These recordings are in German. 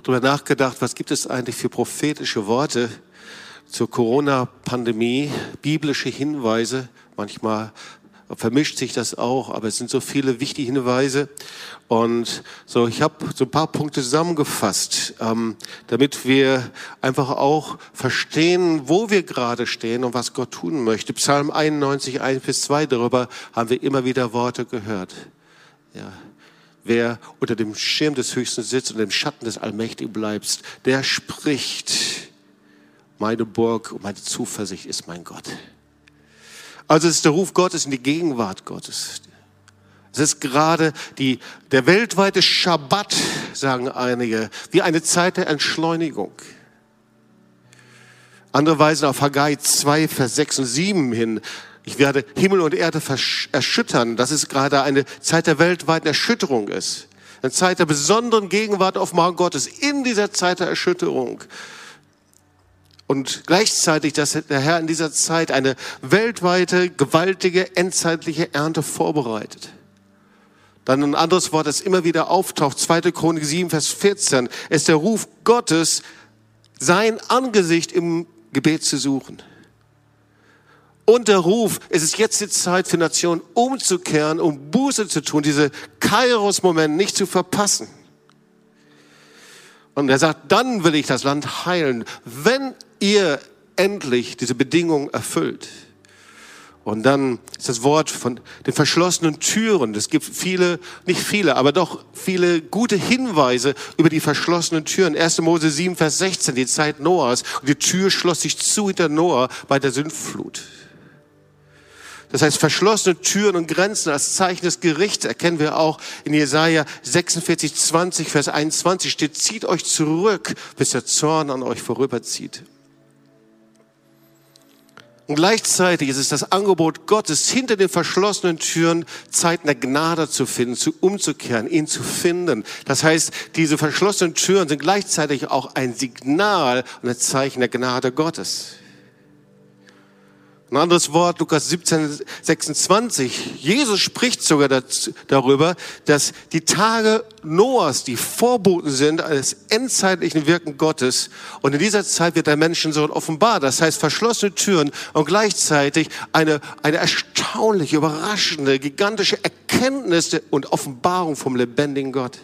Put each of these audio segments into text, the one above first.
habe darüber nachgedacht, was gibt es eigentlich für prophetische Worte zur Corona-Pandemie, biblische Hinweise. Manchmal vermischt sich das auch, aber es sind so viele wichtige Hinweise. Und so, ich habe so ein paar Punkte zusammengefasst, ähm, damit wir einfach auch verstehen, wo wir gerade stehen und was Gott tun möchte. Psalm 91, 1 bis 2, darüber haben wir immer wieder Worte gehört. Ja. Wer unter dem Schirm des Höchsten sitzt und im Schatten des Allmächtigen bleibst, der spricht, meine Burg und meine Zuversicht ist mein Gott. Also es ist der Ruf Gottes in die Gegenwart Gottes. Es ist gerade die, der weltweite Schabbat, sagen einige, wie eine Zeit der Entschleunigung. Andere weisen auf Haggai 2, Vers 6 und 7 hin. Ich werde Himmel und Erde erschüttern, dass es gerade eine Zeit der weltweiten Erschütterung ist. Eine Zeit der besonderen Gegenwart auf Morgen Gottes in dieser Zeit der Erschütterung und gleichzeitig, dass der Herr in dieser Zeit eine weltweite, gewaltige, endzeitliche Ernte vorbereitet. Dann ein anderes Wort, das immer wieder auftaucht, 2. Chronik 7, Vers 14, ist der Ruf Gottes, sein Angesicht im Gebet zu suchen. Und der Ruf, es ist jetzt die Zeit für Nationen umzukehren, um Buße zu tun, diese Kairos-Moment nicht zu verpassen. Und er sagt, dann will ich das Land heilen, wenn ihr endlich diese Bedingungen erfüllt. Und dann ist das Wort von den verschlossenen Türen. Es gibt viele, nicht viele, aber doch viele gute Hinweise über die verschlossenen Türen. 1. Mose 7, Vers 16, die Zeit Noahs. Und die Tür schloss sich zu hinter Noah bei der Sündflut. Das heißt, verschlossene Türen und Grenzen als Zeichen des Gerichts erkennen wir auch in Jesaja 46, 20, Vers 21 steht, zieht euch zurück, bis der Zorn an euch vorüberzieht. Und gleichzeitig ist es das Angebot Gottes, hinter den verschlossenen Türen Zeiten der Gnade zu finden, zu umzukehren, ihn zu finden. Das heißt, diese verschlossenen Türen sind gleichzeitig auch ein Signal und ein Zeichen der Gnade Gottes. Ein anderes Wort, Lukas 17, 26. Jesus spricht sogar dazu, darüber, dass die Tage Noahs die Vorboten sind eines endzeitlichen Wirken Gottes. Und in dieser Zeit wird der Menschensohn offenbar. Das heißt, verschlossene Türen und gleichzeitig eine, eine erstaunliche, überraschende, gigantische Erkenntnis und Offenbarung vom lebendigen Gott.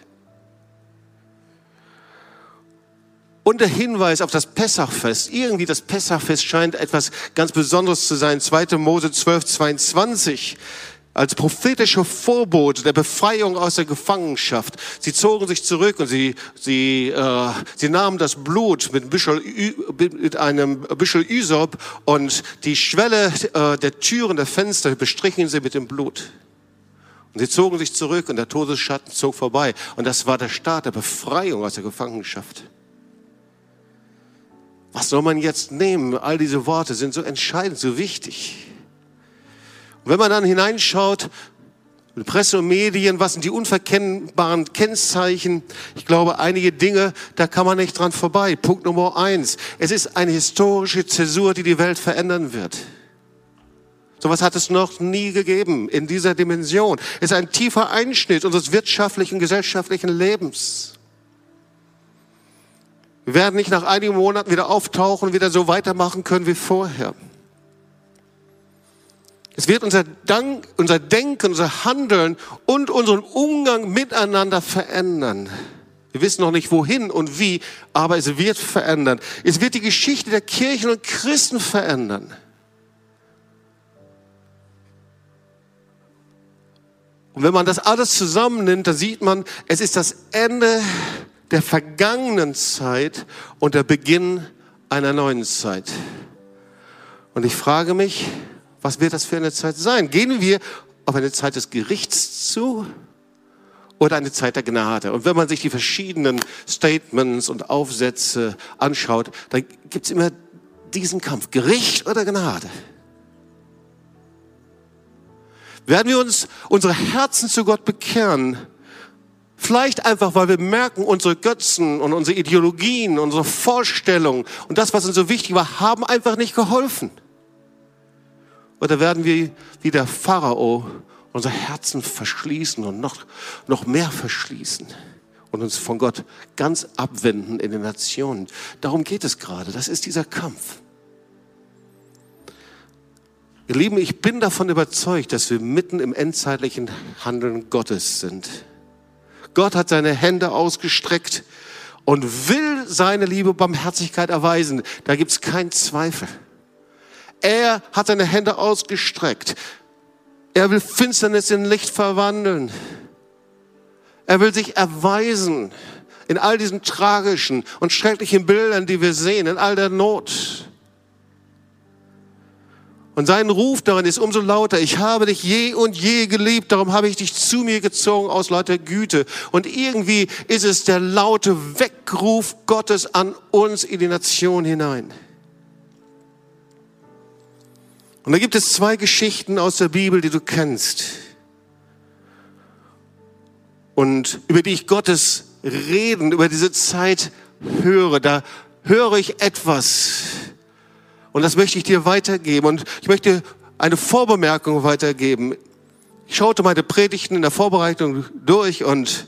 Und der Hinweis auf das Pessachfest. Irgendwie das Pessachfest scheint etwas ganz Besonderes zu sein. 2. Mose 12, 22 als prophetische Vorbote der Befreiung aus der Gefangenschaft. Sie zogen sich zurück und sie, sie, äh, sie nahmen das Blut mit, Büschel, mit einem Büschel Ysop und die Schwelle äh, der Türen, der Fenster bestrichen sie mit dem Blut. Und sie zogen sich zurück und der Todesschatten zog vorbei. Und das war der Start der Befreiung aus der Gefangenschaft. Was soll man jetzt nehmen? All diese Worte sind so entscheidend, so wichtig. Und wenn man dann hineinschaut, Presse und Medien, was sind die unverkennbaren Kennzeichen? Ich glaube, einige Dinge, da kann man nicht dran vorbei. Punkt Nummer eins. Es ist eine historische Zäsur, die die Welt verändern wird. Sowas hat es noch nie gegeben in dieser Dimension. Es ist ein tiefer Einschnitt unseres wirtschaftlichen, gesellschaftlichen Lebens. Wir werden nicht nach einigen Monaten wieder auftauchen, wieder so weitermachen können wie vorher. Es wird unser, Dank, unser Denken, unser Handeln und unseren Umgang miteinander verändern. Wir wissen noch nicht wohin und wie, aber es wird verändern. Es wird die Geschichte der Kirchen und Christen verändern. Und wenn man das alles zusammennimmt, dann sieht man, es ist das Ende der vergangenen Zeit und der Beginn einer neuen Zeit. Und ich frage mich, was wird das für eine Zeit sein? Gehen wir auf eine Zeit des Gerichts zu oder eine Zeit der Gnade? Und wenn man sich die verschiedenen Statements und Aufsätze anschaut, dann gibt es immer diesen Kampf, Gericht oder Gnade. Werden wir uns unsere Herzen zu Gott bekehren, Vielleicht einfach, weil wir merken, unsere Götzen und unsere Ideologien, unsere Vorstellungen und das, was uns so wichtig war, haben einfach nicht geholfen. Oder werden wir wie der Pharao unser Herzen verschließen und noch, noch mehr verschließen und uns von Gott ganz abwenden in den Nationen. Darum geht es gerade. Das ist dieser Kampf. Ihr Lieben, ich bin davon überzeugt, dass wir mitten im endzeitlichen Handeln Gottes sind. Gott hat seine Hände ausgestreckt und will seine Liebe Barmherzigkeit erweisen. Da gibt's keinen Zweifel. Er hat seine Hände ausgestreckt. Er will Finsternis in Licht verwandeln. Er will sich erweisen in all diesen tragischen und schrecklichen Bildern, die wir sehen, in all der Not. Und sein Ruf darin ist umso lauter. Ich habe dich je und je geliebt, darum habe ich dich zu mir gezogen aus lauter Güte. Und irgendwie ist es der laute Weckruf Gottes an uns in die Nation hinein. Und da gibt es zwei Geschichten aus der Bibel, die du kennst. Und über die ich Gottes Reden, über diese Zeit höre. Da höre ich etwas und das möchte ich dir weitergeben. Und ich möchte eine Vorbemerkung weitergeben. Ich schaute meine Predigten in der Vorbereitung durch und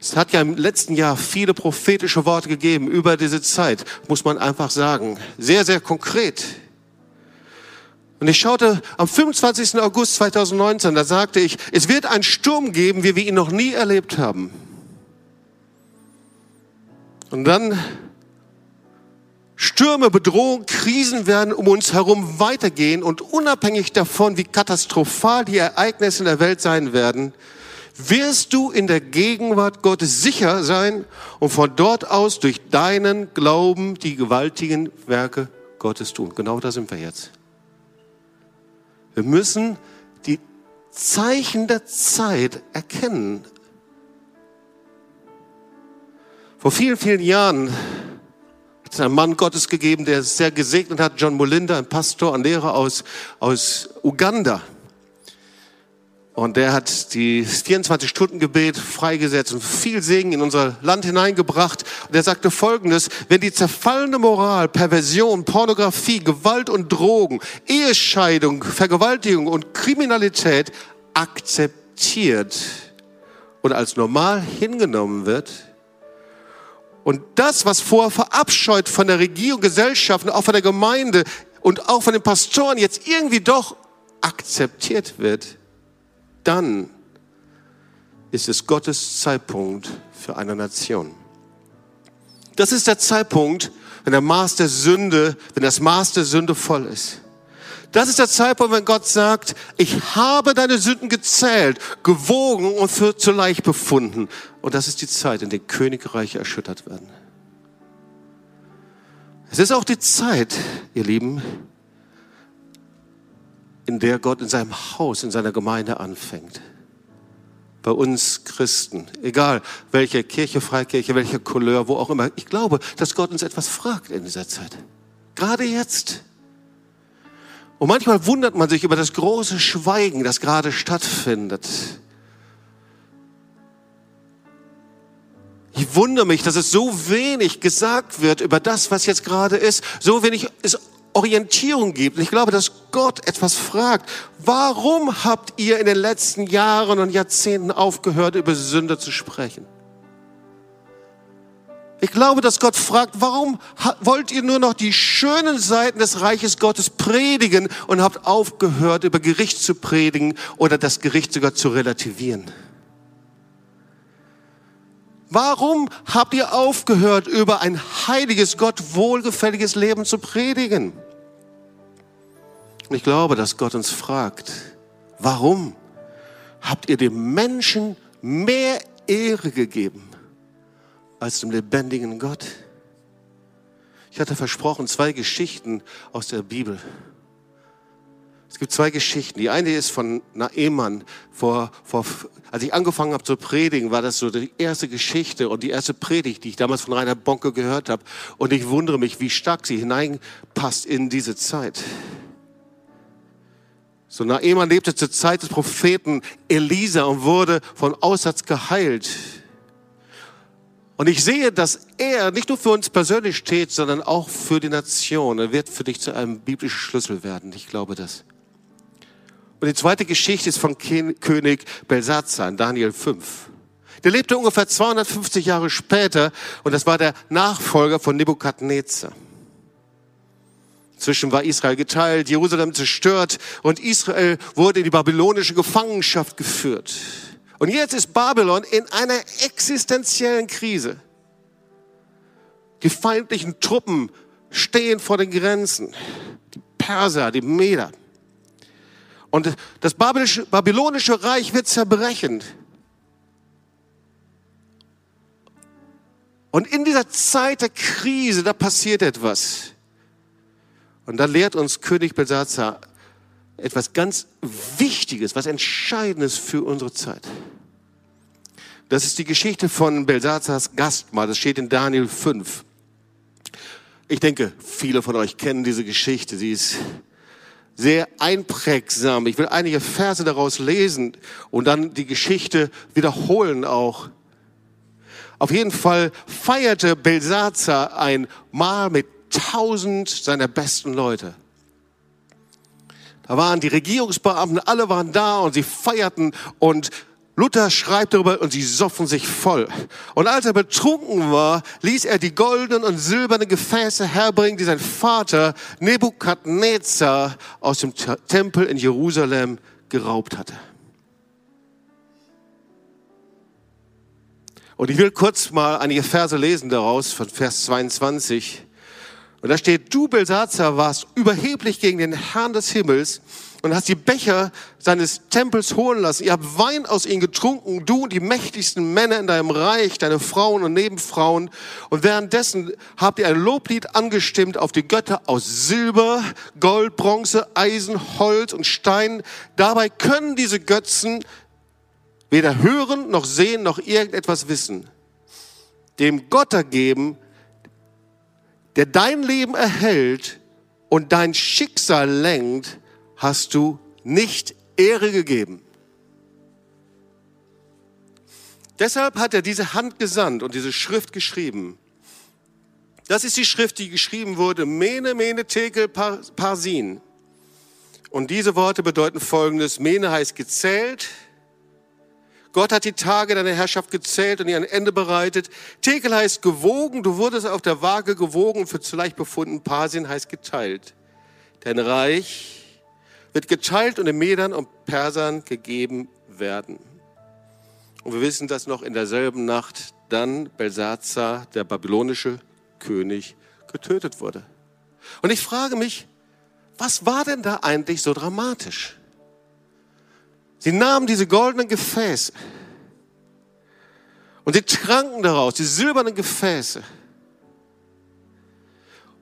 es hat ja im letzten Jahr viele prophetische Worte gegeben über diese Zeit, muss man einfach sagen. Sehr, sehr konkret. Und ich schaute am 25. August 2019, da sagte ich, es wird einen Sturm geben, wie wir ihn noch nie erlebt haben. Und dann Stürme, Bedrohungen, Krisen werden um uns herum weitergehen und unabhängig davon, wie katastrophal die Ereignisse in der Welt sein werden, wirst du in der Gegenwart Gottes sicher sein und von dort aus durch deinen Glauben die gewaltigen Werke Gottes tun. Genau da sind wir jetzt. Wir müssen die Zeichen der Zeit erkennen. Vor vielen, vielen Jahren es einen Mann Gottes gegeben, der es sehr gesegnet hat, John Molinda, ein Pastor, ein Lehrer aus, aus Uganda. Und der hat die 24-Stunden-Gebet freigesetzt und viel Segen in unser Land hineingebracht. Und er sagte Folgendes, wenn die zerfallene Moral, Perversion, Pornografie, Gewalt und Drogen, Ehescheidung, Vergewaltigung und Kriminalität akzeptiert und als normal hingenommen wird, und das, was vorher verabscheut von der Regierung, Gesellschaft, auch von der Gemeinde und auch von den Pastoren jetzt irgendwie doch akzeptiert wird, dann ist es Gottes Zeitpunkt für eine Nation. Das ist der Zeitpunkt, wenn der Maß der Sünde, wenn das Maß der Sünde voll ist. Das ist der Zeitpunkt, wenn Gott sagt, ich habe deine Sünden gezählt, gewogen und für zu leicht befunden. Und das ist die Zeit, in der Königreiche erschüttert werden. Es ist auch die Zeit, ihr Lieben, in der Gott in seinem Haus, in seiner Gemeinde anfängt. Bei uns Christen, egal welche Kirche, Freikirche, welche Couleur, wo auch immer. Ich glaube, dass Gott uns etwas fragt in dieser Zeit. Gerade jetzt. Und manchmal wundert man sich über das große Schweigen, das gerade stattfindet. Ich wundere mich, dass es so wenig gesagt wird über das, was jetzt gerade ist, so wenig es Orientierung gibt. Und ich glaube, dass Gott etwas fragt. Warum habt ihr in den letzten Jahren und Jahrzehnten aufgehört, über Sünde zu sprechen? Ich glaube, dass Gott fragt, warum wollt ihr nur noch die schönen Seiten des Reiches Gottes predigen und habt aufgehört, über Gericht zu predigen oder das Gericht sogar zu relativieren? Warum habt ihr aufgehört, über ein heiliges, Gott wohlgefälliges Leben zu predigen? Ich glaube, dass Gott uns fragt, warum habt ihr dem Menschen mehr Ehre gegeben als dem lebendigen Gott. Ich hatte versprochen, zwei Geschichten aus der Bibel. Es gibt zwei Geschichten. Die eine ist von Naemann. Vor, vor, als ich angefangen habe zu predigen, war das so die erste Geschichte und die erste Predigt, die ich damals von Rainer Bonke gehört habe. Und ich wundere mich, wie stark sie hineinpasst in diese Zeit. So Naemann lebte zur Zeit des Propheten Elisa und wurde von Aussatz geheilt. Und ich sehe, dass er nicht nur für uns persönlich steht, sondern auch für die Nation. Er wird für dich zu einem biblischen Schlüssel werden. Ich glaube das. Und die zweite Geschichte ist von König Belsazar in Daniel 5. Der lebte ungefähr 250 Jahre später und das war der Nachfolger von Nebukadnezar. Inzwischen war Israel geteilt, Jerusalem zerstört und Israel wurde in die babylonische Gefangenschaft geführt. Und jetzt ist Babylon in einer existenziellen Krise. Die feindlichen Truppen stehen vor den Grenzen. Die Perser, die Meder. Und das babylonische Reich wird zerbrechen. Und in dieser Zeit der Krise, da passiert etwas. Und da lehrt uns König Belsazar etwas ganz Wichtiges, was Entscheidendes für unsere Zeit. Das ist die Geschichte von Belsazars Gastmahl. Das steht in Daniel 5. Ich denke, viele von euch kennen diese Geschichte. Sie ist sehr einprägsam. Ich will einige Verse daraus lesen und dann die Geschichte wiederholen auch. Auf jeden Fall feierte Belsazar ein Mahl mit tausend seiner besten Leute. Da waren die Regierungsbeamten, alle waren da und sie feierten und Luther schreibt darüber und sie soffen sich voll. Und als er betrunken war, ließ er die goldenen und silbernen Gefäße herbringen, die sein Vater Nebukadnezar aus dem Tempel in Jerusalem geraubt hatte. Und ich will kurz mal einige Verse lesen daraus von Vers 22. Und da steht, du Belsazar warst überheblich gegen den Herrn des Himmels und hast die Becher seines Tempels holen lassen. Ihr habt Wein aus ihnen getrunken, du und die mächtigsten Männer in deinem Reich, deine Frauen und Nebenfrauen. Und währenddessen habt ihr ein Loblied angestimmt auf die Götter aus Silber, Gold, Bronze, Eisen, Holz und Stein. Dabei können diese Götzen weder hören noch sehen noch irgendetwas wissen. Dem Gott ergeben, der dein Leben erhält und dein Schicksal lenkt, hast du nicht Ehre gegeben. Deshalb hat er diese Hand gesandt und diese Schrift geschrieben. Das ist die Schrift, die geschrieben wurde, Mene, Mene, Tekel, Parsin. Und diese Worte bedeuten folgendes. Mene heißt gezählt. Gott hat die Tage deiner Herrschaft gezählt und ihr ein Ende bereitet. Tekel heißt gewogen. Du wurdest auf der Waage gewogen und für zu leicht befunden. Parsin heißt geteilt. Dein Reich wird geteilt und den Medern und Persern gegeben werden. Und wir wissen, dass noch in derselben Nacht dann Belsazar, der babylonische König, getötet wurde. Und ich frage mich, was war denn da eigentlich so dramatisch? Sie nahmen diese goldenen Gefäße und sie tranken daraus, die silbernen Gefäße.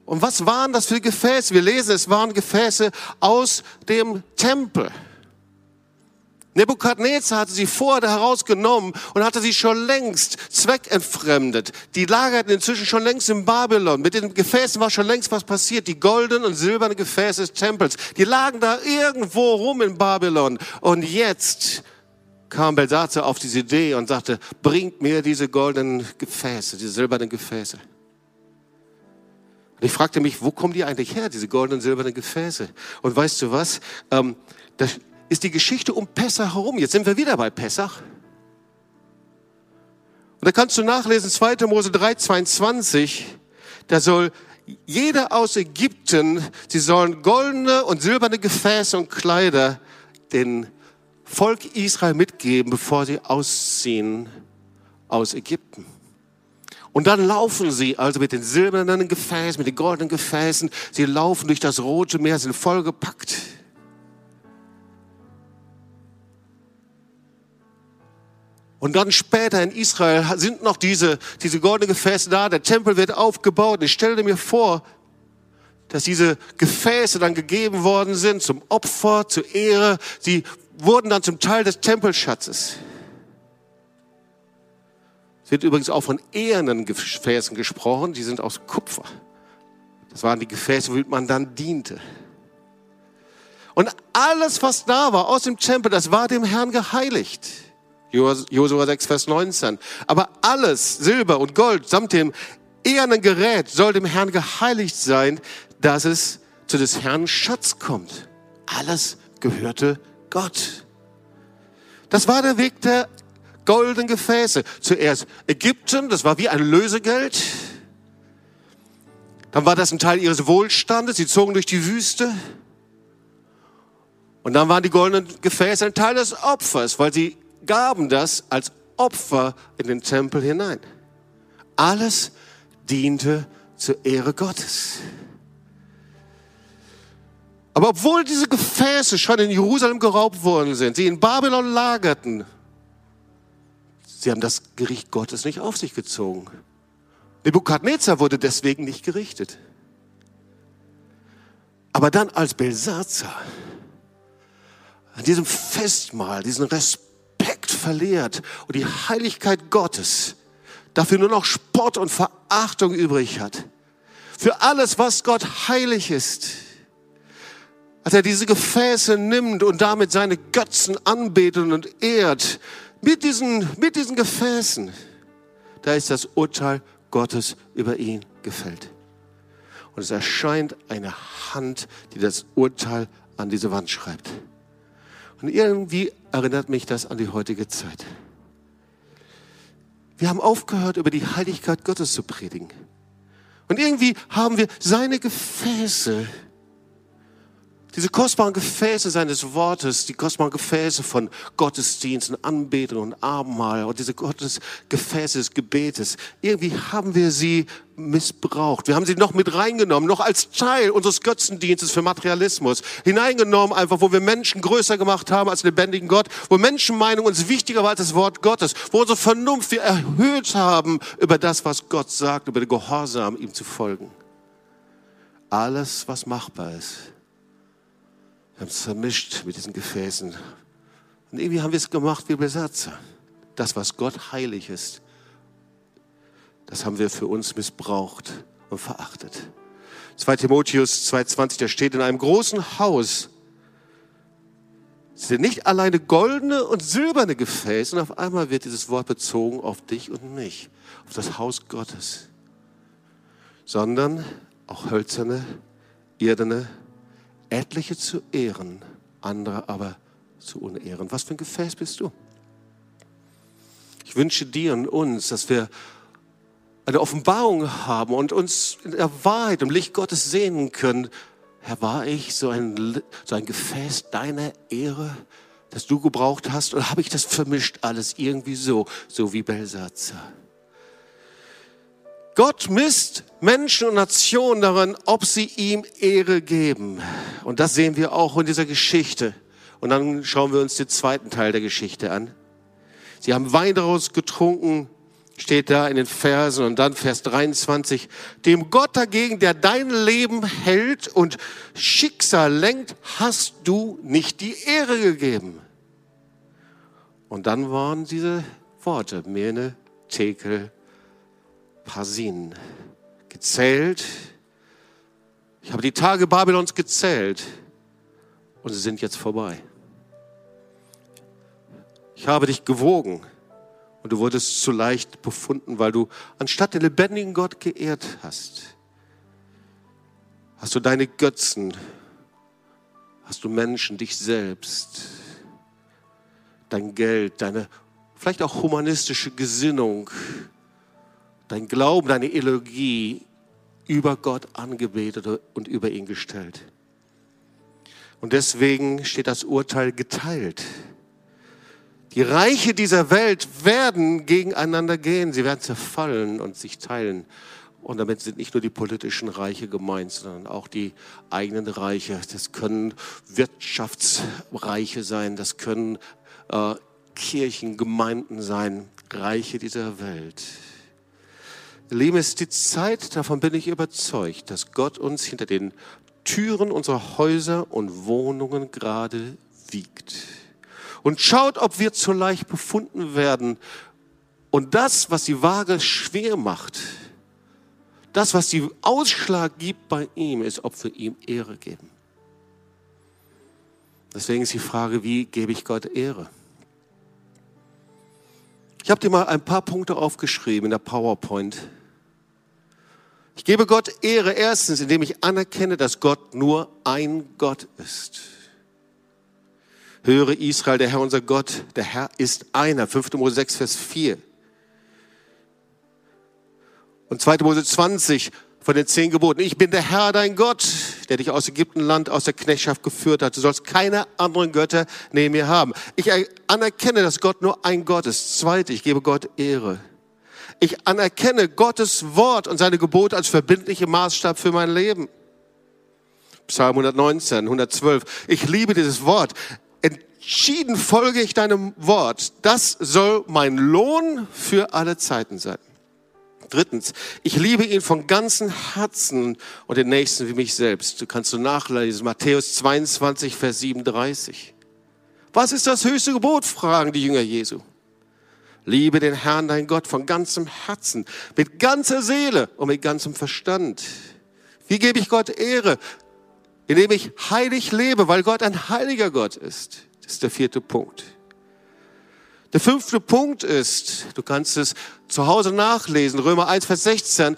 Und was waren das für Gefäße? Wir lesen, es waren Gefäße aus dem Tempel. Nebukadnezar hatte sie vorher herausgenommen und hatte sie schon längst zweckentfremdet. Die lagerten inzwischen schon längst in Babylon. Mit den Gefäßen war schon längst was passiert. Die goldenen und silbernen Gefäße des Tempels, die lagen da irgendwo rum in Babylon. Und jetzt kam Belsatzer auf diese Idee und sagte, bringt mir diese goldenen Gefäße, diese silbernen Gefäße. Und ich fragte mich, wo kommen die eigentlich her, diese goldenen silbernen Gefäße? Und weißt du was? Ähm, das ist die Geschichte um Pessach herum. Jetzt sind wir wieder bei Pessach. Und da kannst du nachlesen, 2. Mose 3, 22. Da soll jeder aus Ägypten, sie sollen goldene und silberne Gefäße und Kleider den Volk Israel mitgeben, bevor sie ausziehen aus Ägypten. Und dann laufen sie also mit den silbernen Gefäßen, mit den goldenen Gefäßen. Sie laufen durch das Rote Meer, sind vollgepackt. Und dann später in Israel sind noch diese, diese goldenen Gefäße da. Der Tempel wird aufgebaut. Ich stelle mir vor, dass diese Gefäße dann gegeben worden sind zum Opfer, zur Ehre. Sie wurden dann zum Teil des Tempelschatzes wird übrigens auch von ehernen Gefäßen gesprochen, die sind aus Kupfer. Das waren die Gefäße, womit man dann diente. Und alles, was da war aus dem Tempel, das war dem Herrn geheiligt. Josua 6, Vers 19. Aber alles, Silber und Gold, samt dem ehernen Gerät, soll dem Herrn geheiligt sein, dass es zu des Herrn Schatz kommt. Alles gehörte Gott. Das war der Weg der goldenen Gefäße. Zuerst Ägypten, das war wie ein Lösegeld. Dann war das ein Teil ihres Wohlstandes. Sie zogen durch die Wüste. Und dann waren die goldenen Gefäße ein Teil des Opfers, weil sie gaben das als Opfer in den Tempel hinein. Alles diente zur Ehre Gottes. Aber obwohl diese Gefäße schon in Jerusalem geraubt worden sind, sie in Babylon lagerten, sie haben das Gericht Gottes nicht auf sich gezogen. Nebukadnezar wurde deswegen nicht gerichtet. Aber dann als Belsazar an diesem Festmahl diesen Respekt verliert und die Heiligkeit Gottes dafür nur noch Spott und Verachtung übrig hat, für alles, was Gott heilig ist, als er diese Gefäße nimmt und damit seine Götzen anbetet und ehrt, mit diesen, mit diesen Gefäßen, da ist das Urteil Gottes über ihn gefällt. Und es erscheint eine Hand, die das Urteil an diese Wand schreibt. Und irgendwie erinnert mich das an die heutige Zeit. Wir haben aufgehört, über die Heiligkeit Gottes zu predigen. Und irgendwie haben wir seine Gefäße diese kostbaren Gefäße seines Wortes, die kostbaren Gefäße von Gottesdiensten, Anbetung und Abendmahl und diese Gottesgefäße des Gebetes, irgendwie haben wir sie missbraucht. Wir haben sie noch mit reingenommen, noch als Teil unseres Götzendienstes für Materialismus hineingenommen, einfach wo wir Menschen größer gemacht haben als lebendigen Gott, wo Menschenmeinung uns wichtiger war als das Wort Gottes, wo unsere Vernunft wir erhöht haben über das, was Gott sagt, über den Gehorsam, ihm zu folgen. Alles, was machbar ist haben es vermischt mit diesen Gefäßen. Und irgendwie haben wir es gemacht wie Besatzer. Das, was Gott heilig ist, das haben wir für uns missbraucht und verachtet. 2 Timotheus 2,20, da steht in einem großen Haus, sind nicht alleine goldene und silberne Gefäße, und auf einmal wird dieses Wort bezogen auf dich und mich, auf das Haus Gottes, sondern auch hölzerne, irdene etliche zu ehren, andere aber zu unehren. Was für ein Gefäß bist du? Ich wünsche dir und uns, dass wir eine Offenbarung haben und uns in der Wahrheit im Licht Gottes sehen können. Herr, war ich so ein, so ein Gefäß deiner Ehre, das du gebraucht hast, oder habe ich das vermischt alles irgendwie so, so wie Belsatzer? Gott misst Menschen und Nationen daran, ob sie ihm Ehre geben. Und das sehen wir auch in dieser Geschichte. Und dann schauen wir uns den zweiten Teil der Geschichte an. Sie haben Wein daraus getrunken, steht da in den Versen und dann Vers 23. Dem Gott dagegen, der dein Leben hält und Schicksal lenkt, hast du nicht die Ehre gegeben. Und dann waren diese Worte, Mene, Tekel, Parsin gezählt. Ich habe die Tage Babylons gezählt und sie sind jetzt vorbei. Ich habe dich gewogen und du wurdest zu leicht befunden, weil du anstatt den lebendigen Gott geehrt hast, hast du deine Götzen, hast du Menschen, dich selbst, dein Geld, deine vielleicht auch humanistische Gesinnung, dein Glauben, deine Ideologie über Gott angebetet und über ihn gestellt. Und deswegen steht das Urteil geteilt. Die Reiche dieser Welt werden gegeneinander gehen, sie werden zerfallen und sich teilen. Und damit sind nicht nur die politischen Reiche gemeint, sondern auch die eigenen Reiche. Das können Wirtschaftsreiche sein, das können äh, Kirchen, Gemeinden sein, Reiche dieser Welt. Lieben, es ist die Zeit, davon bin ich überzeugt, dass Gott uns hinter den Türen unserer Häuser und Wohnungen gerade wiegt. Und schaut, ob wir zu leicht befunden werden. Und das, was die Waage schwer macht, das, was die Ausschlag gibt bei ihm, ist, ob wir ihm Ehre geben. Deswegen ist die Frage, wie gebe ich Gott Ehre? Ich habe dir mal ein paar Punkte aufgeschrieben in der PowerPoint. Ich gebe Gott Ehre erstens, indem ich anerkenne, dass Gott nur ein Gott ist. Höre Israel, der Herr unser Gott, der Herr ist einer. 5. Mose 6, Vers 4. Und 2. Mose 20 von den zehn Geboten. Ich bin der Herr, dein Gott, der dich aus Ägyptenland, aus der Knechtschaft geführt hat. Du sollst keine anderen Götter neben mir haben. Ich anerkenne, dass Gott nur ein Gott ist. Zweite, ich gebe Gott Ehre. Ich anerkenne Gottes Wort und seine Gebote als verbindliche Maßstab für mein Leben. Psalm 119, 112. Ich liebe dieses Wort. Entschieden folge ich deinem Wort. Das soll mein Lohn für alle Zeiten sein. Drittens, ich liebe ihn von ganzem Herzen und den Nächsten wie mich selbst. Du kannst du nachlesen, Matthäus 22, Vers 37. Was ist das höchste Gebot, fragen die Jünger Jesu. Liebe den Herrn, dein Gott, von ganzem Herzen, mit ganzer Seele und mit ganzem Verstand. Wie gebe ich Gott Ehre? Indem ich heilig lebe, weil Gott ein heiliger Gott ist. Das ist der vierte Punkt. Der fünfte Punkt ist, du kannst es zu Hause nachlesen, Römer 1, Vers 16.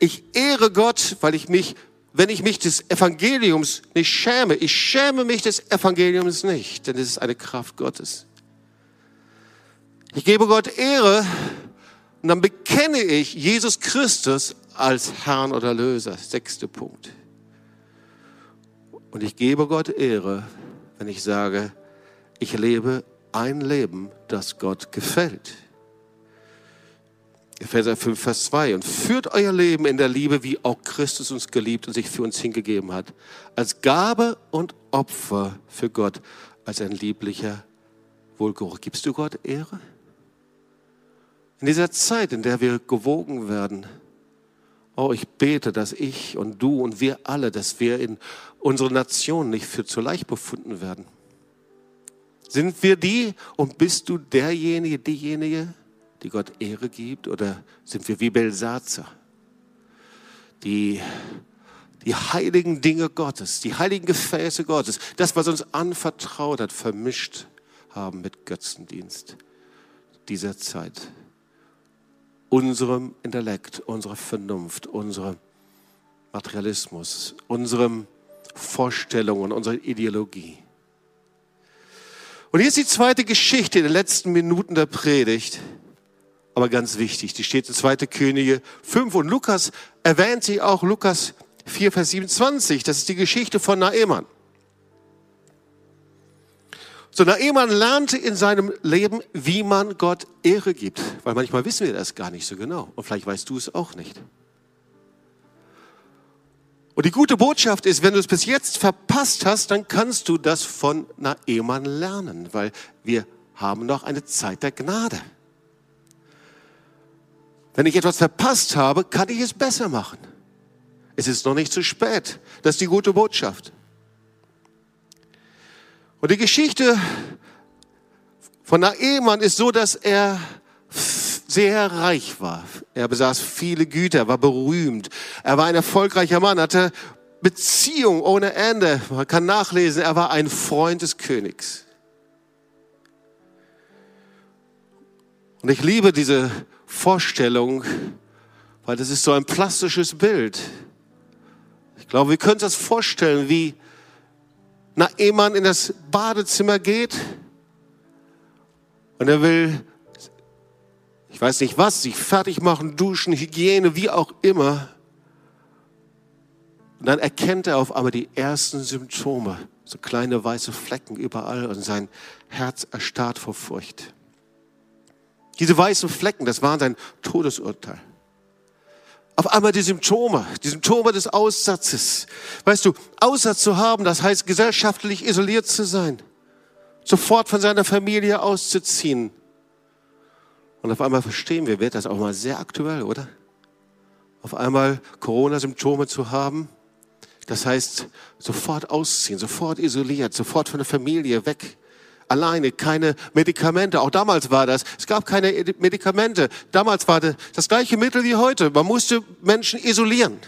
Ich ehre Gott, weil ich mich, wenn ich mich des Evangeliums nicht schäme, ich schäme mich des Evangeliums nicht, denn es ist eine Kraft Gottes. Ich gebe Gott Ehre und dann bekenne ich Jesus Christus als Herrn oder Löser. Sechster Punkt. Und ich gebe Gott Ehre, wenn ich sage, ich lebe ein Leben, das Gott gefällt. Epheser 5, Vers 2. Und führt euer Leben in der Liebe, wie auch Christus uns geliebt und sich für uns hingegeben hat, als Gabe und Opfer für Gott, als ein lieblicher Wohlgeruch. Gibst du Gott Ehre? In dieser Zeit, in der wir gewogen werden, oh, ich bete, dass ich und du und wir alle, dass wir in unserer Nation nicht für zu leicht befunden werden. Sind wir die und bist du derjenige, diejenige, die Gott Ehre gibt? Oder sind wir wie Belsatzer, die die heiligen Dinge Gottes, die heiligen Gefäße Gottes, das, was uns anvertraut hat, vermischt haben mit Götzendienst dieser Zeit? Unserem Intellekt, unserer Vernunft, unserem Materialismus, unserem Vorstellungen, unserer Ideologie. Und hier ist die zweite Geschichte in den letzten Minuten der Predigt. Aber ganz wichtig, die steht in 2. Könige 5 und Lukas erwähnt sie auch, Lukas 4, Vers 27. Das ist die Geschichte von Naemann. So, Naemann lernte in seinem Leben, wie man Gott Ehre gibt. Weil manchmal wissen wir das gar nicht so genau. Und vielleicht weißt du es auch nicht. Und die gute Botschaft ist, wenn du es bis jetzt verpasst hast, dann kannst du das von Naemann lernen, weil wir haben noch eine Zeit der Gnade. Wenn ich etwas verpasst habe, kann ich es besser machen. Es ist noch nicht zu spät. Das ist die gute Botschaft. Und die Geschichte von Naemann ist so, dass er sehr reich war. Er besaß viele Güter, war berühmt. Er war ein erfolgreicher Mann, hatte Beziehung ohne Ende. Man kann nachlesen, er war ein Freund des Königs. Und ich liebe diese Vorstellung, weil das ist so ein plastisches Bild. Ich glaube, wir können uns das vorstellen, wie Naemann in das Badezimmer geht und er will ich weiß nicht was, sich fertig machen, duschen, Hygiene, wie auch immer. Und dann erkennt er auf einmal die ersten Symptome, so kleine weiße Flecken überall und sein Herz erstarrt vor Furcht. Diese weißen Flecken, das waren sein Todesurteil. Auf einmal die Symptome, die Symptome des Aussatzes. Weißt du, Aussatz zu haben, das heißt gesellschaftlich isoliert zu sein, sofort von seiner Familie auszuziehen, und auf einmal verstehen wir, wird das auch mal sehr aktuell, oder? Auf einmal Corona-Symptome zu haben, das heißt sofort ausziehen, sofort isoliert, sofort von der Familie weg, alleine, keine Medikamente. Auch damals war das. Es gab keine Medikamente. Damals war das, das gleiche Mittel wie heute. Man musste Menschen isolieren.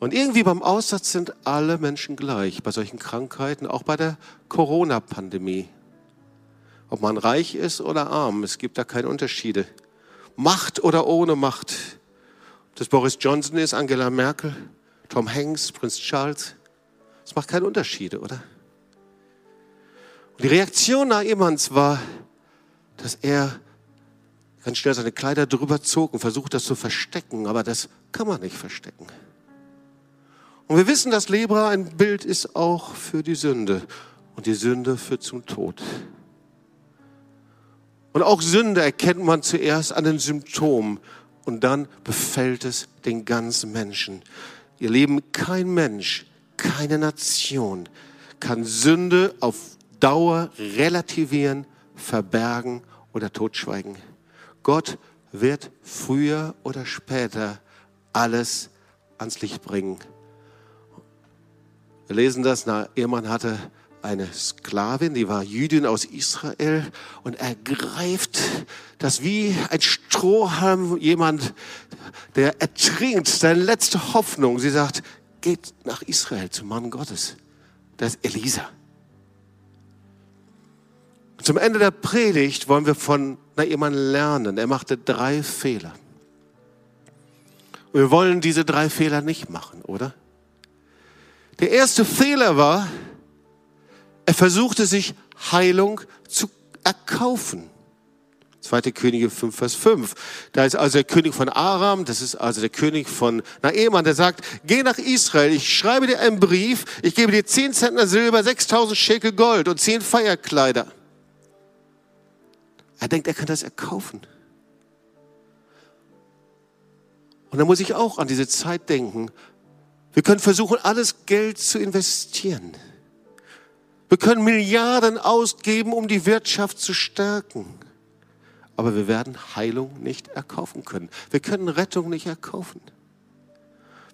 Und irgendwie beim Aussatz sind alle Menschen gleich, bei solchen Krankheiten, auch bei der Corona-Pandemie. Ob man reich ist oder arm, es gibt da keine Unterschiede. Macht oder ohne Macht. Ob das Boris Johnson ist, Angela Merkel, Tom Hanks, Prinz Charles. Es macht keine Unterschiede, oder? Die Reaktion Naemans war, dass er ganz schnell seine Kleider drüber zog und versucht, das zu verstecken. Aber das kann man nicht verstecken. Und wir wissen, dass Lebra ein Bild ist auch für die Sünde. Und die Sünde führt zum Tod. Und auch Sünde erkennt man zuerst an den Symptomen und dann befällt es den ganzen Menschen. Ihr Leben, kein Mensch, keine Nation kann Sünde auf Dauer relativieren, verbergen oder totschweigen. Gott wird früher oder später alles ans Licht bringen. Wir lesen das, na, Ehemann hatte eine Sklavin, die war Jüdin aus Israel und ergreift das wie ein Strohhalm, jemand, der ertrinkt, seine letzte Hoffnung. Sie sagt, geht nach Israel zum Mann Gottes. Das ist Elisa. Zum Ende der Predigt wollen wir von Naaman lernen. Er machte drei Fehler. Wir wollen diese drei Fehler nicht machen, oder? Der erste Fehler war, er versuchte sich Heilung zu erkaufen. 2. Könige 5, Vers 5. Da ist also der König von Aram, das ist also der König von Naeman, der sagt, geh nach Israel, ich schreibe dir einen Brief, ich gebe dir 10 Zentner Silber, 6000 Schekel Gold und 10 Feierkleider. Er denkt, er kann das erkaufen. Und da muss ich auch an diese Zeit denken. Wir können versuchen, alles Geld zu investieren. Wir können Milliarden ausgeben, um die Wirtschaft zu stärken. Aber wir werden Heilung nicht erkaufen können. Wir können Rettung nicht erkaufen.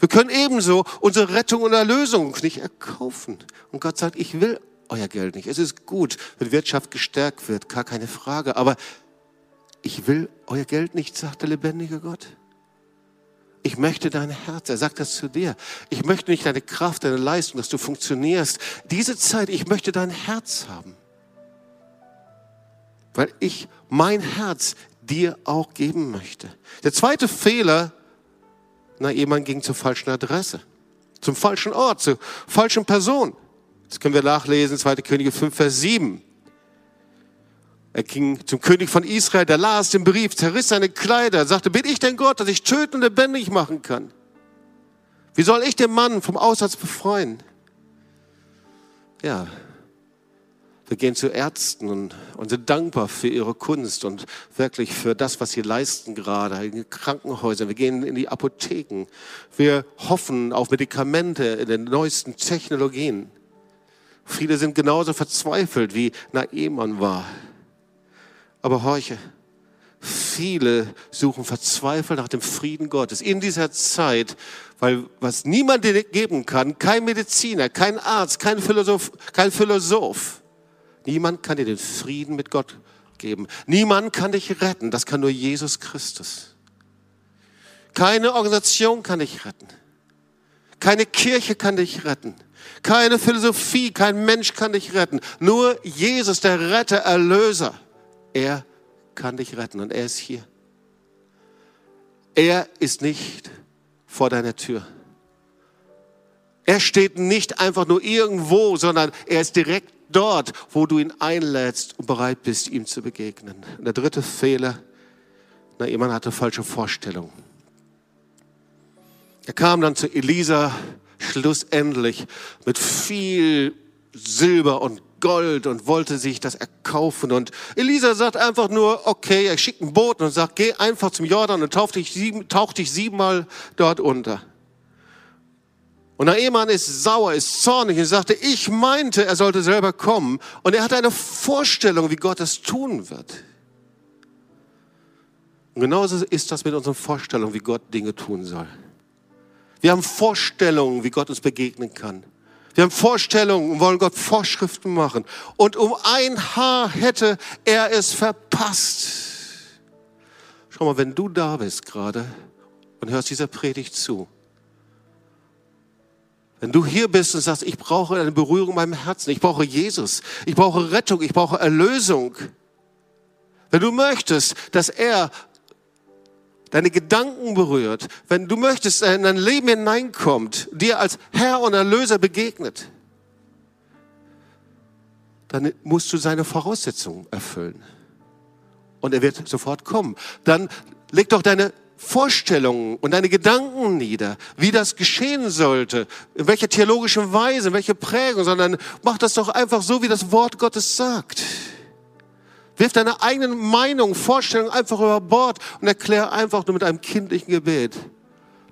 Wir können ebenso unsere Rettung und Erlösung nicht erkaufen. Und Gott sagt, ich will euer Geld nicht. Es ist gut, wenn Wirtschaft gestärkt wird, gar keine Frage. Aber ich will euer Geld nicht, sagt der lebendige Gott. Ich möchte dein Herz. Er sagt das zu dir. Ich möchte nicht deine Kraft, deine Leistung, dass du funktionierst. Diese Zeit, ich möchte dein Herz haben. Weil ich mein Herz dir auch geben möchte. Der zweite Fehler, na, jemand ging zur falschen Adresse, zum falschen Ort, zur falschen Person. Das können wir nachlesen, 2. Könige 5, Vers 7. Er ging zum König von Israel, der las den Brief, zerriss seine Kleider, sagte, bin ich denn Gott, dass ich töten und lebendig machen kann? Wie soll ich den Mann vom Aussatz befreien? Ja, wir gehen zu Ärzten und, und, sind dankbar für ihre Kunst und wirklich für das, was sie leisten gerade in Krankenhäusern. Wir gehen in die Apotheken. Wir hoffen auf Medikamente in den neuesten Technologien. Viele sind genauso verzweifelt, wie Naemann war. Aber horche, viele suchen verzweifelt nach dem Frieden Gottes in dieser Zeit, weil was niemand geben kann, kein Mediziner, kein Arzt, kein Philosoph, kein Philosoph, niemand kann dir den Frieden mit Gott geben. Niemand kann dich retten, das kann nur Jesus Christus. Keine Organisation kann dich retten. Keine Kirche kann dich retten. Keine Philosophie, kein Mensch kann dich retten. Nur Jesus, der Retter, Erlöser. Er kann dich retten und er ist hier. Er ist nicht vor deiner Tür. Er steht nicht einfach nur irgendwo, sondern er ist direkt dort, wo du ihn einlädst und bereit bist, ihm zu begegnen. Und der dritte Fehler, na, jemand hatte falsche Vorstellungen. Er kam dann zu Elisa schlussendlich mit viel Silber und Gold und wollte sich das erkaufen. Und Elisa sagt einfach nur, okay, er schickt einen Boten und sagt, geh einfach zum Jordan und tauch dich, sieben, tauch dich siebenmal dort unter. Und der Ehemann ist sauer, ist zornig und sagte, ich meinte, er sollte selber kommen. Und er hatte eine Vorstellung, wie Gott es tun wird. Und genauso ist das mit unseren Vorstellungen, wie Gott Dinge tun soll. Wir haben Vorstellungen, wie Gott uns begegnen kann. Wir haben Vorstellungen und wollen Gott Vorschriften machen. Und um ein Haar hätte er es verpasst. Schau mal, wenn du da bist gerade und hörst dieser Predigt zu, wenn du hier bist und sagst, ich brauche eine Berührung in meinem Herzen, ich brauche Jesus, ich brauche Rettung, ich brauche Erlösung. Wenn du möchtest, dass er deine Gedanken berührt, wenn du möchtest, in dein Leben hineinkommt, dir als Herr und Erlöser begegnet, dann musst du seine Voraussetzungen erfüllen. Und er wird sofort kommen. Dann leg doch deine Vorstellungen und deine Gedanken nieder, wie das geschehen sollte, in welcher theologischen Weise, in welcher Prägung, sondern mach das doch einfach so, wie das Wort Gottes sagt. Wirf deine eigenen Meinungen, Vorstellungen einfach über Bord und erklär einfach nur mit einem kindlichen Gebet,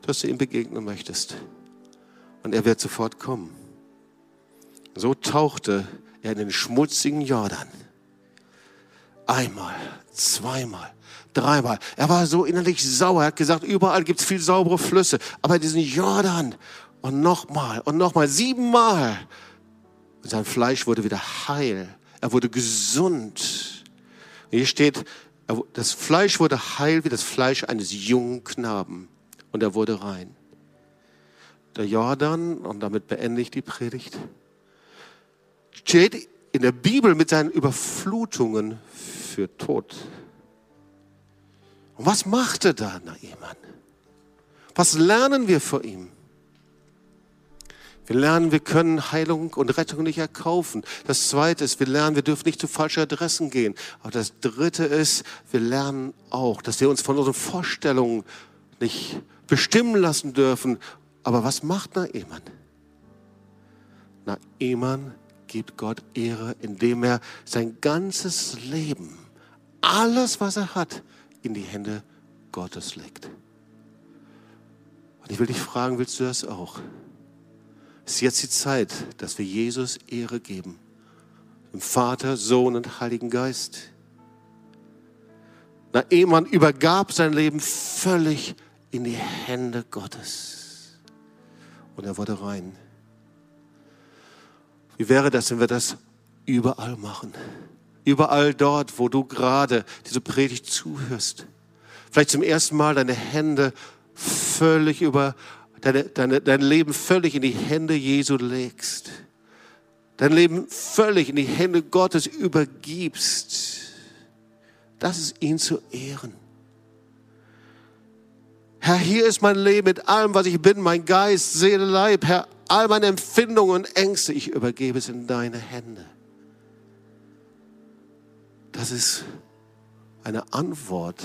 dass du ihm begegnen möchtest. Und er wird sofort kommen. So tauchte er in den schmutzigen Jordan. Einmal, zweimal, dreimal. Er war so innerlich sauer. Er hat gesagt, überall gibt es viel saubere Flüsse. Aber diesen Jordan und nochmal und nochmal, siebenmal. Und sein Fleisch wurde wieder heil. Er wurde gesund. Hier steht, das Fleisch wurde heil wie das Fleisch eines jungen Knaben. Und er wurde rein. Der Jordan, und damit beende ich die Predigt, steht in der Bibel mit seinen Überflutungen für Tod. Und was machte da Naaman? Was lernen wir vor ihm? Wir lernen, wir können Heilung und Rettung nicht erkaufen. Das zweite ist, wir lernen, wir dürfen nicht zu falschen Adressen gehen. Aber das dritte ist, wir lernen auch, dass wir uns von unseren Vorstellungen nicht bestimmen lassen dürfen. Aber was macht Naaman? Naaman gibt Gott Ehre, indem er sein ganzes Leben, alles, was er hat, in die Hände Gottes legt. Und ich will dich fragen, willst du das auch? Ist jetzt die Zeit, dass wir Jesus Ehre geben. Dem Vater, Sohn und Heiligen Geist. Na, Ehemann übergab sein Leben völlig in die Hände Gottes. Und er wurde rein. Wie wäre das, wenn wir das überall machen? Überall dort, wo du gerade diese Predigt zuhörst. Vielleicht zum ersten Mal deine Hände völlig über, deine, deine, dein Leben völlig in die Hände Jesu legst. Dein Leben völlig in die Hände Gottes übergibst. Das ist ihn zu ehren. Herr, hier ist mein Leben mit allem, was ich bin, mein Geist, Seele, Leib. Herr, all meine Empfindungen und Ängste, ich übergebe es in deine Hände. Das ist eine Antwort,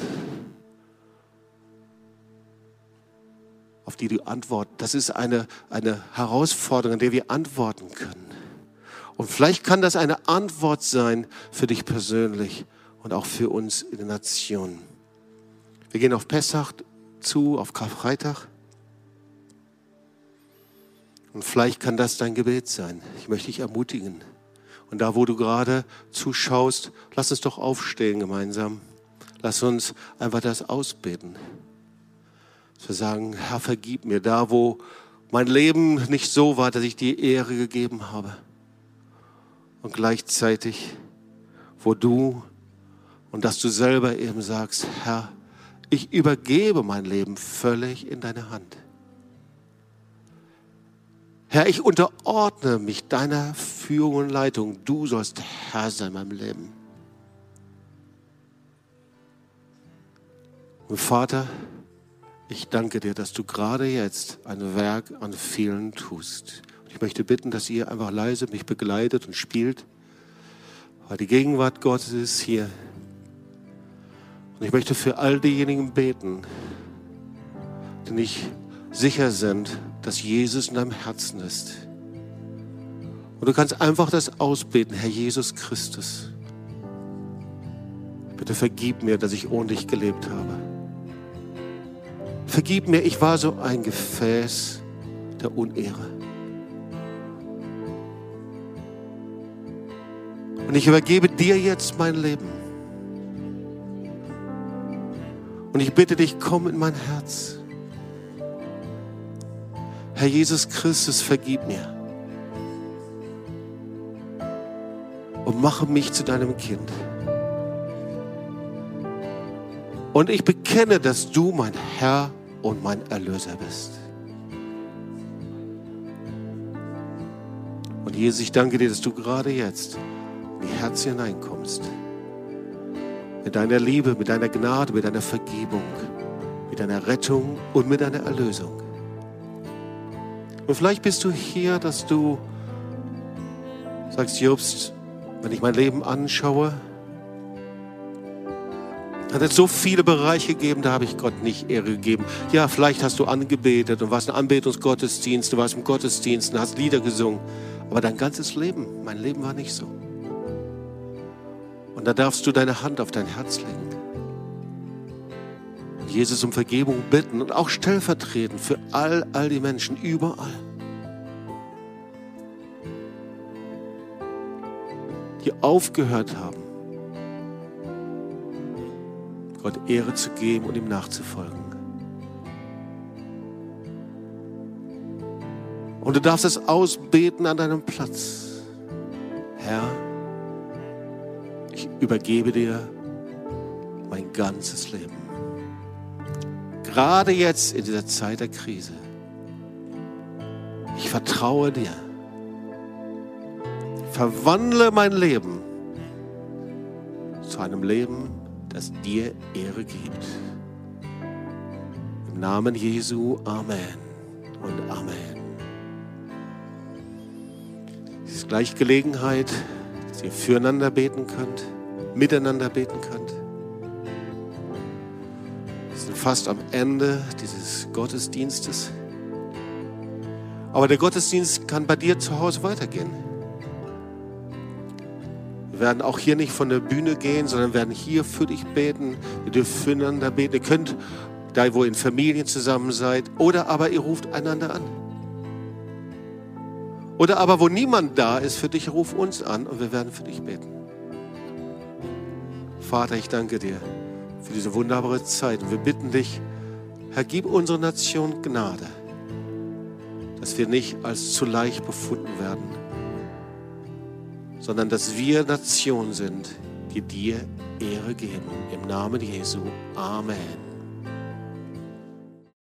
auf die du antwortest. Das ist eine, eine Herausforderung, an der wir antworten können. Und vielleicht kann das eine Antwort sein für dich persönlich und auch für uns in der Nation. Wir gehen auf Pessach zu, auf Karfreitag. Und vielleicht kann das dein Gebet sein. Ich möchte dich ermutigen. Und da, wo du gerade zuschaust, lass uns doch aufstehen gemeinsam. Lass uns einfach das ausbeten. Wir sagen, Herr, vergib mir da, wo mein Leben nicht so war, dass ich dir Ehre gegeben habe. Und gleichzeitig, wo du und dass du selber eben sagst, Herr, ich übergebe mein Leben völlig in deine Hand. Herr, ich unterordne mich deiner Führung und Leitung. Du sollst Herr sein in meinem Leben. Und Vater, ich danke dir, dass du gerade jetzt ein Werk an vielen tust. Und ich möchte bitten, dass ihr einfach leise mich begleitet und spielt, weil die Gegenwart Gottes ist hier. Und ich möchte für all diejenigen beten, die nicht sicher sind, dass Jesus in deinem Herzen ist. Und du kannst einfach das ausbeten, Herr Jesus Christus. Bitte vergib mir, dass ich ohne dich gelebt habe. Vergib mir, ich war so ein Gefäß der Unehre. Und ich übergebe dir jetzt mein Leben. Und ich bitte dich, komm in mein Herz. Herr Jesus Christus, vergib mir. Und mache mich zu deinem Kind. Und ich bekenne, dass du mein Herr und mein Erlöser bist. Und Jesus, ich danke dir, dass du gerade jetzt in die Herzen hineinkommst. Mit deiner Liebe, mit deiner Gnade, mit deiner Vergebung, mit deiner Rettung und mit deiner Erlösung. Und vielleicht bist du hier, dass du sagst, Jobst, Wenn ich mein Leben anschaue, hat es so viele Bereiche gegeben, da habe ich Gott nicht Ehre gegeben. Ja, vielleicht hast du angebetet und warst in Anbetungsgottesdienst, du warst im Gottesdienst und hast Lieder gesungen. Aber dein ganzes Leben, mein Leben war nicht so. Und da darfst du deine Hand auf dein Herz legen. Jesus um Vergebung bitten und auch stellvertretend für all, all die Menschen überall. Die aufgehört haben, Gott Ehre zu geben und ihm nachzufolgen. Und du darfst es ausbeten an deinem Platz. Herr, ich übergebe dir mein ganzes Leben. Gerade jetzt in dieser Zeit der Krise. Ich vertraue dir. Verwandle mein Leben zu einem Leben, das dir Ehre gibt. Im Namen Jesu, Amen und Amen. Es ist gleich Gelegenheit, dass ihr füreinander beten könnt, miteinander beten könnt. Wir sind fast am Ende dieses Gottesdienstes. Aber der Gottesdienst kann bei dir zu Hause weitergehen. Wir werden auch hier nicht von der Bühne gehen, sondern werden hier für dich beten. Ihr dürft füreinander beten. Ihr könnt da, wo ihr in Familien zusammen seid, oder aber ihr ruft einander an. Oder aber, wo niemand da ist für dich, ruf uns an und wir werden für dich beten. Vater, ich danke dir für diese wunderbare Zeit und wir bitten dich, Herr, gib unserer Nation Gnade, dass wir nicht als zu leicht befunden werden sondern dass wir Nation sind, die dir Ehre geben. Im Namen Jesu. Amen.